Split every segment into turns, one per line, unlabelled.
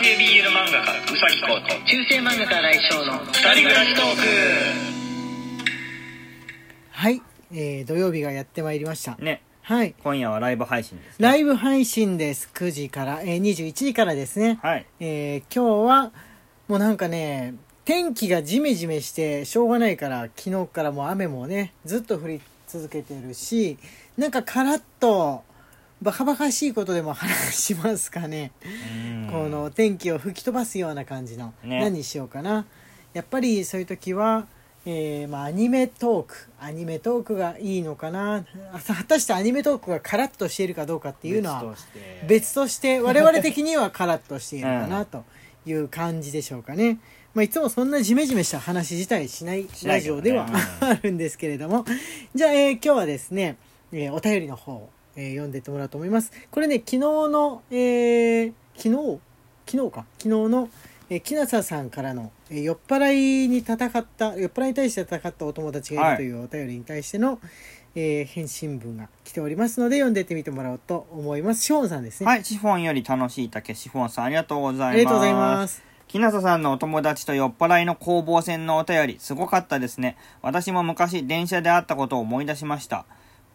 系 BL 漫画家うさぎこと
中世漫画家来翔の
二人暮らしトーク
はい、えー、土曜日がやってまいりました。
ね。
はい。
今夜はライブ配信です、ね、
ライブ配信です。9時から、えー、21時からですね、
はい。
えー、今日はもうなんかね天気がジメジメしてしょうがないから昨日からもう雨もねずっと降り続けてるしなんかカラッとバカバカしいことでも話しますかね、
うん。
この天気を吹き飛ばすような感じの、
ね。
何にしようかな。やっぱりそういう時は、えーまあ、アニメトーク。アニメトークがいいのかな。あ果たしてアニメトークがカラッとしているかどうかっていうのは
別として。
我々的にはカラッとしているか
う
なん。という感じでしょうかね、まあ、いつもそんなジメジメした話自体しないラジオでは あるんですけれども。じゃあ、えー今日はですね、えーお便りの方、えー読んでってもらおうと思います。これね昨日の、えー昨日昨日か。昨日の、えー、木下さんからの、えー酔っ払いに戦った酔っ払いに対して戦ったお友達がいるというお便りに対しての、えー返信文が来ておりますので読んでってみてもらおうと思います。ショーンさんですね、
はいシフォンより楽しい竹。シフォンさんありがとうございます。
ありがとうございます。
木下さんのお友達と酔っ払いの攻防戦のお便り、すごかったですね。私も昔電車で会ったことを思い出しました。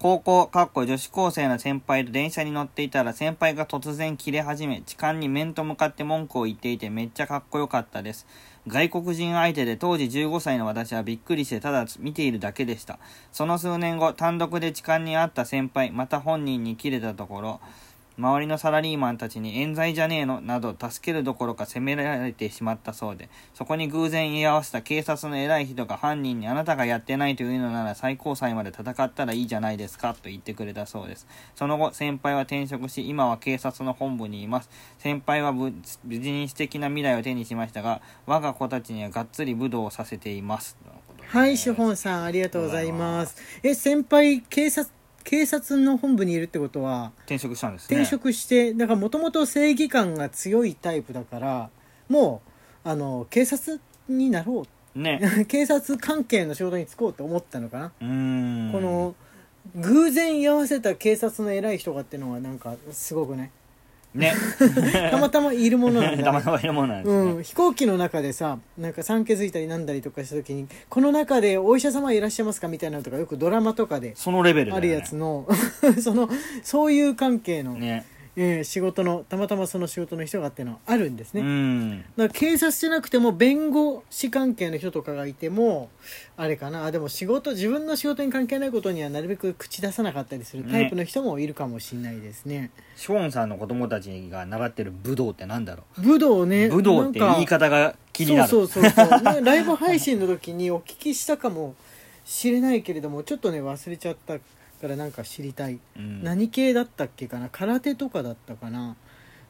高校、かっこ女子高生の先輩と電車に乗っていたら先輩が突然切れ始め、痴漢に面と向かって文句を言っていてめっちゃかっこよかったです。外国人相手で当時15歳の私はびっくりしてただ見ているだけでした。その数年後、単独で痴漢に遭った先輩、また本人に切れたところ、周りのサラリーマンたちに冤罪じゃねえのなど助けるどころか責められてしまったそうでそこに偶然居合わせた警察の偉い人が犯人にあなたがやってないというのなら最高裁まで戦ったらいいじゃないですかと言ってくれたそうです。その後先輩は転職し今は警察の本部にいます。先輩は無無事に素敵な未来を手にしましたが我が子たちにはがっつり武道をさせています。
はい、シフォンさん、ありがとうございます。え、先輩、警察、警察の本部にいるってことは、
転職したんですね
転職して、だからもともと正義感が強いタイプだから、もう、あの、警察になろ
ね
う。警察関係の仕事に就こうと思ったのかな。この、偶然居合わせた警察の偉い人がっていうのはなんかすごくね
ね。
たまたまいるものなんだ、
たまたまいるものなんですね、
うん、飛行機の中でさなんか産気づいたりなんだりとかした時にこの中でお医者様いらっしゃいますかみたいなのとかよくドラマとかで
そのレベルだ
あるやつの そのそういう関係の、
ね
えー仕事のたまたまその仕事の人がっていうのはあるんですね、
うん。
だから警察じゃなくても弁護士関係の人とかがいてもあれかな。あでも仕事自分の仕事に関係ないことにはなるべく口出さなかったりするタイプの人もいるかもしれないですね。
ショーンさんの子供たちが習ってる武道ってなんだろ
武道ね。
う武道って言い方が気になる。
そうそうそうそう、ね、ライブ配信の時にお聞きしたかもしれないけれどもちょっとね忘れちゃったからなんか知りたい、
うん。
何系だったっけかな？空手とかだったかな？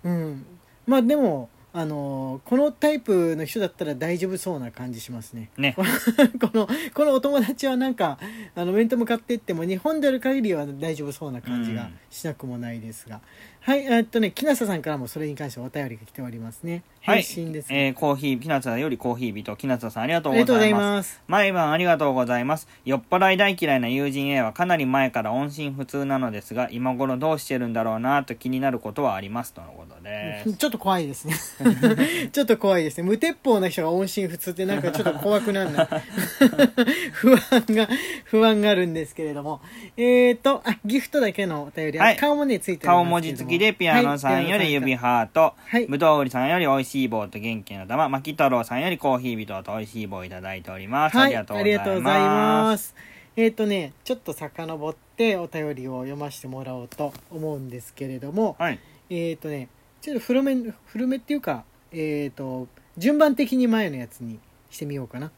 うん。まあでもあのーこのタイプの人だったら大丈夫そうな感じしますね。
ね。
このこのお友達はなんかあの面と向かっていっても日本である限りは大丈夫そうな感じがしなくもないですが、はいえっとね木下さんからもそれに関してお便りが来ておりますね返信ですね、
えーコーヒー、ピナツァよりコーヒー人、木夏さんありがとう
ありがとうござい
ございます。
ます
毎晩ありがとうございます。酔っ払い大嫌いな友人 A はかなり前から音信不通なのですが、今頃どうしてるんだろうなと気になることはあります。とのことです。
ちょっと怖いですね。ちょっと怖いですね。無鉄砲な人が音信不通ってなんかちょっと怖くなるな。不安が、不安があるんですけれども。えーと、あ、ギフトだけのお便り、あ
はい
顔もね、ついております
顔文字付きでピアノさんより指ハート、
はい
ぶどう売りさんより美味しい棒と元気の玉、まき太郎さんよりコーヒー人と美味しい棒をいただいております。
はい、
ありがとう
あ
ございます。
えっ、とね、ちょっと遡ってお便りを読ませてもらおうと思うんですけれども、
はい。
えっ、とね、ちょっと古め、古めっていうか、えっ、と、順番的に前のやつにしてみようかな。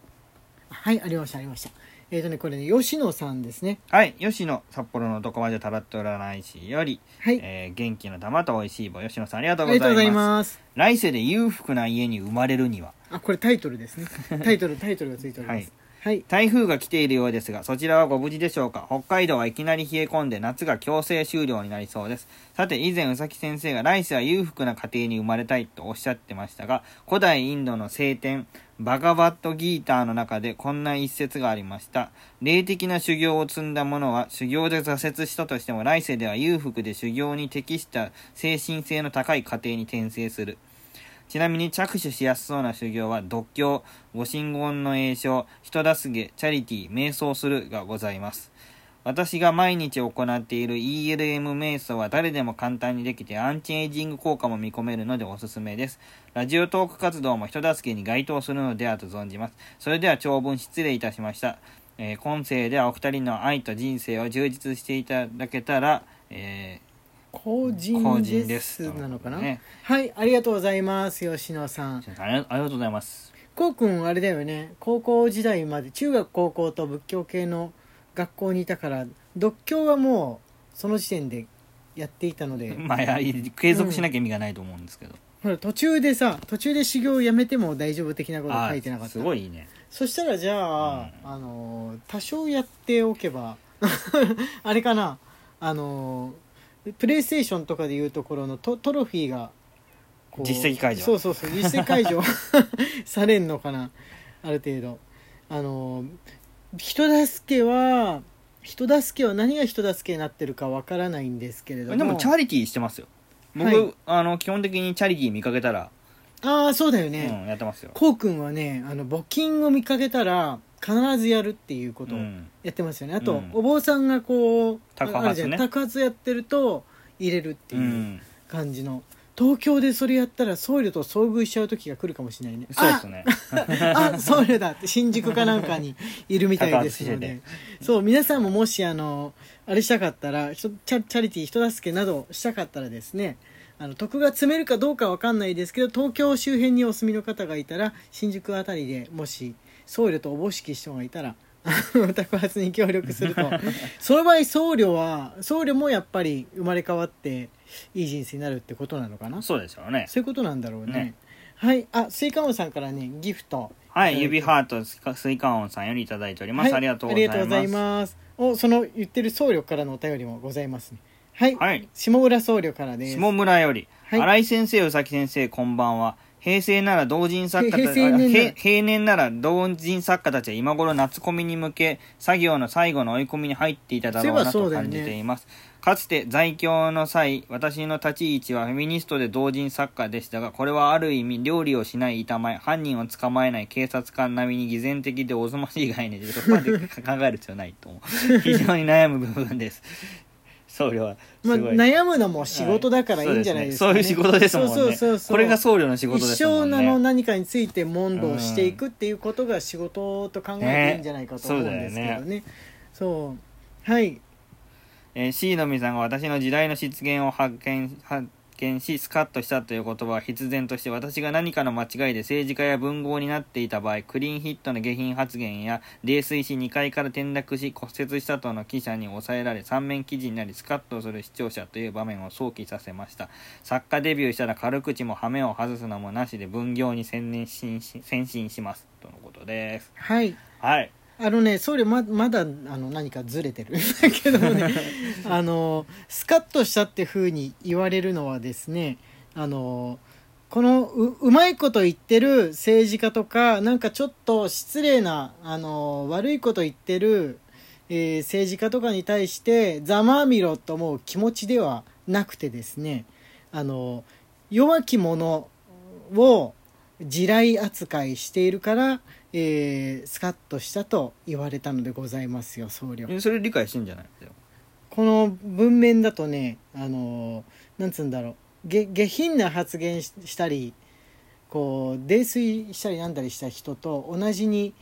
はい、ありました、ありました。えっ、とね、これね、吉野さんですね。
はい。吉野札幌のどこまでタラッと占い師より、
はい。
えー元気の玉と美味しい棒、吉野さんありがとう
ありがとうござい
ございます。
ます。
来世で裕福な家に生まれるには、
あ、これタイトルですね。タイトル、タイトルがついております。はい。
はい台風が来ているようですが、そちらはご無事でしょうか？北海道はいきなり冷え込んで夏が強制終了になりそうです。さて、以前宇崎先生が来世は裕福な家庭に生まれたいとおっしゃってましたが、古代インドの聖典、バガバットギーターの中でこんな一節がありました。霊的な修行を積んだ者は修行で挫折したとしても来世では裕福で修行に適した精神性の高い家庭に転生する。ちなみに着手しやすそうな修行は、独協、ご神言の栄唱、人助け、チャリティ、瞑想するがございます。私が毎日行っている ELM 瞑想は誰でも簡単にできてアンチエイジング効果も見込めるのでおすすめです。ラジオトーク活動も人助けに該当するのではと存じます。それでは長文失礼いたしました。えー今世ではお二人の愛と人生を充実していただけたら、えー、公
人で
すす。
なのかな、
ね。
はいありがとうございます吉野さん
ありがありがとうございます。
こうくんあれだよね高校時代まで中学高校と仏教系の学校にいたから独協はもうその時点でやっていたので
まあ、や継続しなきゃ意味がないと思うんですけど。
ほら途中でさ途中で修行をやめても大丈夫的なこと書いてなかった
すごいいいね。
そしたらじゃあ、あの多少やっておけば あれかな？あのプレイステーションとかでいうところのトトロフィーが
実績解除
そうそうそう実績解除 されんのかな？ある程度。あの人助けは人助けは何が人助けになってるかわからないんですけれども。
でもチャリティーしてますよ。僕、
はい。
あの、基本的にチャリティー見かけたら、
ああそうだよ
う
ね、
ん、やってますよ。
こうくんはねあの募金を見かけたら必ずやるっていうことを
うん。
やってますよね。あと、
うん。
お坊さんがこう
托発ね。
あるじゃん。托発やってると入れるって
う。
いうん。感じの、東京でそれやったら僧侶と遭遇しちゃう時が来るかもしれないね。
そうですね。
ああ僧侶だ。って新宿かなんかにいるみたいですの
托
でそう皆さんももしあのあれしたかったらチャチャリティー人助けなどしたかったらですねあの徳が積めるかどうかわかんないですけど東京周辺にお住みの方がいたら新宿あたりでもし僧侶とおぼしき人がいたらあの托発に協力すると。その場合僧侶は僧侶もやっぱり生まれ変わっていい人生になるってことなのかな？
そうでしょうね。
そういうことなんだろうね。
ね。
はい。あスイカオンさんからねギフト。
はい、
い
指ハートスイカオンさんよりいただいております。
はい。
ありがとうございます。
ありがとうございます。おその言ってる僧侶からのお便りもございますね。はい、
はい。
下村僧侶からです。
下村より、
はい。
新井先生、宇崎先生、こんばんは。平成なら同人作家た
へ平成年なら。
へ平年なら同人作家たちは今頃夏コミに向け作業の最後の追い込みに入っていただろうなと感じています、かつて在京の際私の立ち位置はフェミニストで同人作家でしたがこれはある意味料理をしない板前犯人を捕まえない警察官並みに偽善的でおぞましい概念でそこまで考える必要ないと思う。非常に悩む部分です僧侶はす
まあ、
ごい、
悩むのも仕事だからいいんじゃないですか、ね。
そうですねそういう仕事ですもんね。
そうそうそうそう。
これが僧侶の仕事です
一
もんね。
生の何かについて問答していくっていうことが仕事と考えていいんじゃないかと思うんですけどね。
ね。
そう。はい。
えー、C のみさんが私の時代の失言を発見発見しスカッとしたという言葉は必然として私が何かの間違いで政治家や文豪になっていた場合クリーンヒットの下品発言や泥酔し2階から転落し骨折したとの記者に抑えられ三面記事になりスカッとする視聴者という場面を想起させました。作家デビューしたら軽口も羽目を外すのもなしで分業に専念し先進します。とのことです。
はい。
はい
あのね僧侶ままだあの何かずれてる。ん だけどもね あのスカッとしたって風に言われるのはですねあのこのううまいこと言ってる政治家とかなんかちょっと失礼なあの悪いこと言ってる、えー政治家とかに対してざまあみろと思う気持ちではなくてですねあの弱き者を地雷扱いしているから、えースカッとしたと言われたのでございますよ僧侶。
えそれ理解してんじゃない
この文面だとねあのなんつうんだろう。下下品な発言ししたりこう泥酔したりなんだりした人と同じに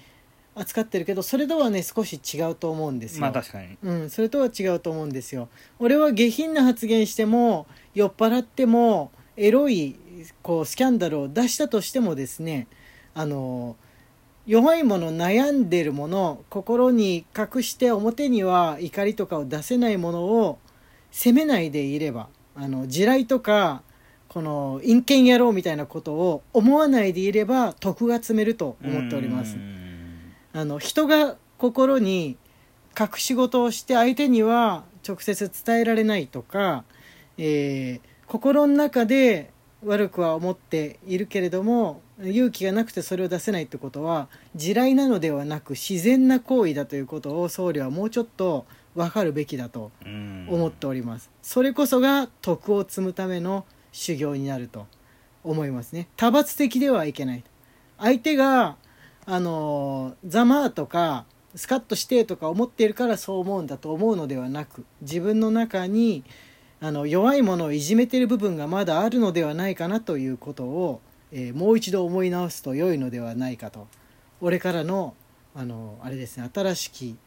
扱ってるけどそれとはね少し違うと思うんですよ、
まあ確かに。
うん、それとは違うと思うんですよ。俺は下品な発言しても酔っ払ってもエロいこうスキャンダルを出したとしてもですねあの弱いもの悩んでるもの心に隠して表には怒りとかを出せないものを責めないでいればあの地雷とかこの陰険野郎みたいなことを思わないでいれば徳が積めると思っております。あの人が心に隠し事をして相手には直接伝えられないとか、えー心の中で悪くは思っているけれども勇気がなくてそれを出せないってことは地雷なのではなく自然な行為だということを僧侶はもうちょっと分かるべきだと
うん。
思っております。それこそが徳を積むための修行になると思いますね。多発的ではいけない相手があのざまあとかスカッとしてとか思っているからそう思うんだと思うのではなく自分の中にあの弱いものをいじめてる部分がまだあるのではないかなということを、えーもう一度思い直すと良いのではないかと。俺からのあのあれですね新しき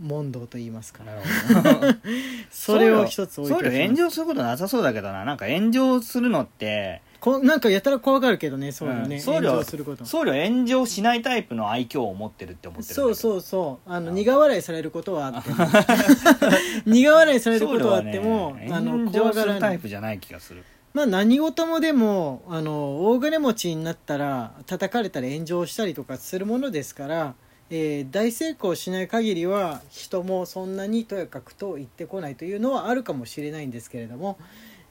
問答と言いますか それを一つ置いておきます。
炎上することなさそうだけどな。なんか炎上するのって
こなんかやたら怖がるけどねそういうね、
うん。僧
炎上
侶
すること。
僧侶炎上しないタイプの愛嬌を持ってるって思ってる
そうそうそう。あの
うん。
苦笑いされることはあっても。苦笑いされることはあっても、
ね。
あの怖がらない。
イプじゃない気がする
まあ何事もでもあの大金持ちになったら叩かれたり炎上したりとかするものですから、えー大成功しない限りは人もそんなにとやかくと言ってこないというのはあるかもしれないんですけれども、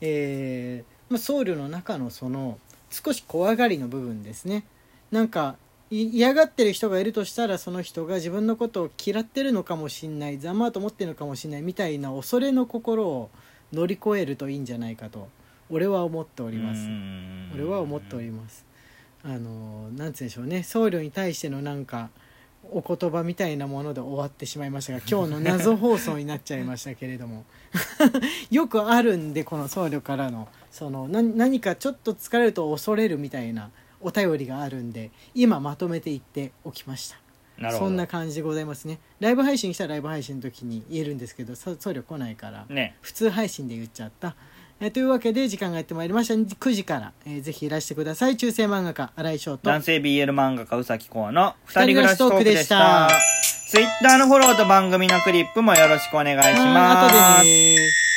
えーまあ、僧侶の中のその少し怖がりの部分ですね。なんか嫌がってる人がいるとしたらその人が自分のことを嫌ってるのかもしんないざまあと思ってるのかもしれないみたいな恐れの心を乗り越えるといいんじゃないかと。俺は思っております。俺は思っております。あのなんつうんでしょうね。僧侶に対してのなんかお言葉みたいなもので終わってしまいましたが 今日の謎放送になっちゃいましたけれども。よくあるんでこの僧侶からのそのな何かちょっと疲れると恐れるみたいなお便りがあるんで今まとめて言っておきました。
なるほど。
そんな感じでございますね。ライブ配信したらライブ配信の時に言えるんですけどそ僧侶来ないから
ね。
普通配信で言っちゃった。えーというわけで時間がやってまいりました。9時から、えーぜひいらしてください。中世漫画家新井翔と。
男性 BL 漫画家宇崎公の二人暮らしトークでした。
しトークでし
ツイッターのフォローと番組のクリップもよろしくお願いし
は
ます。
後でね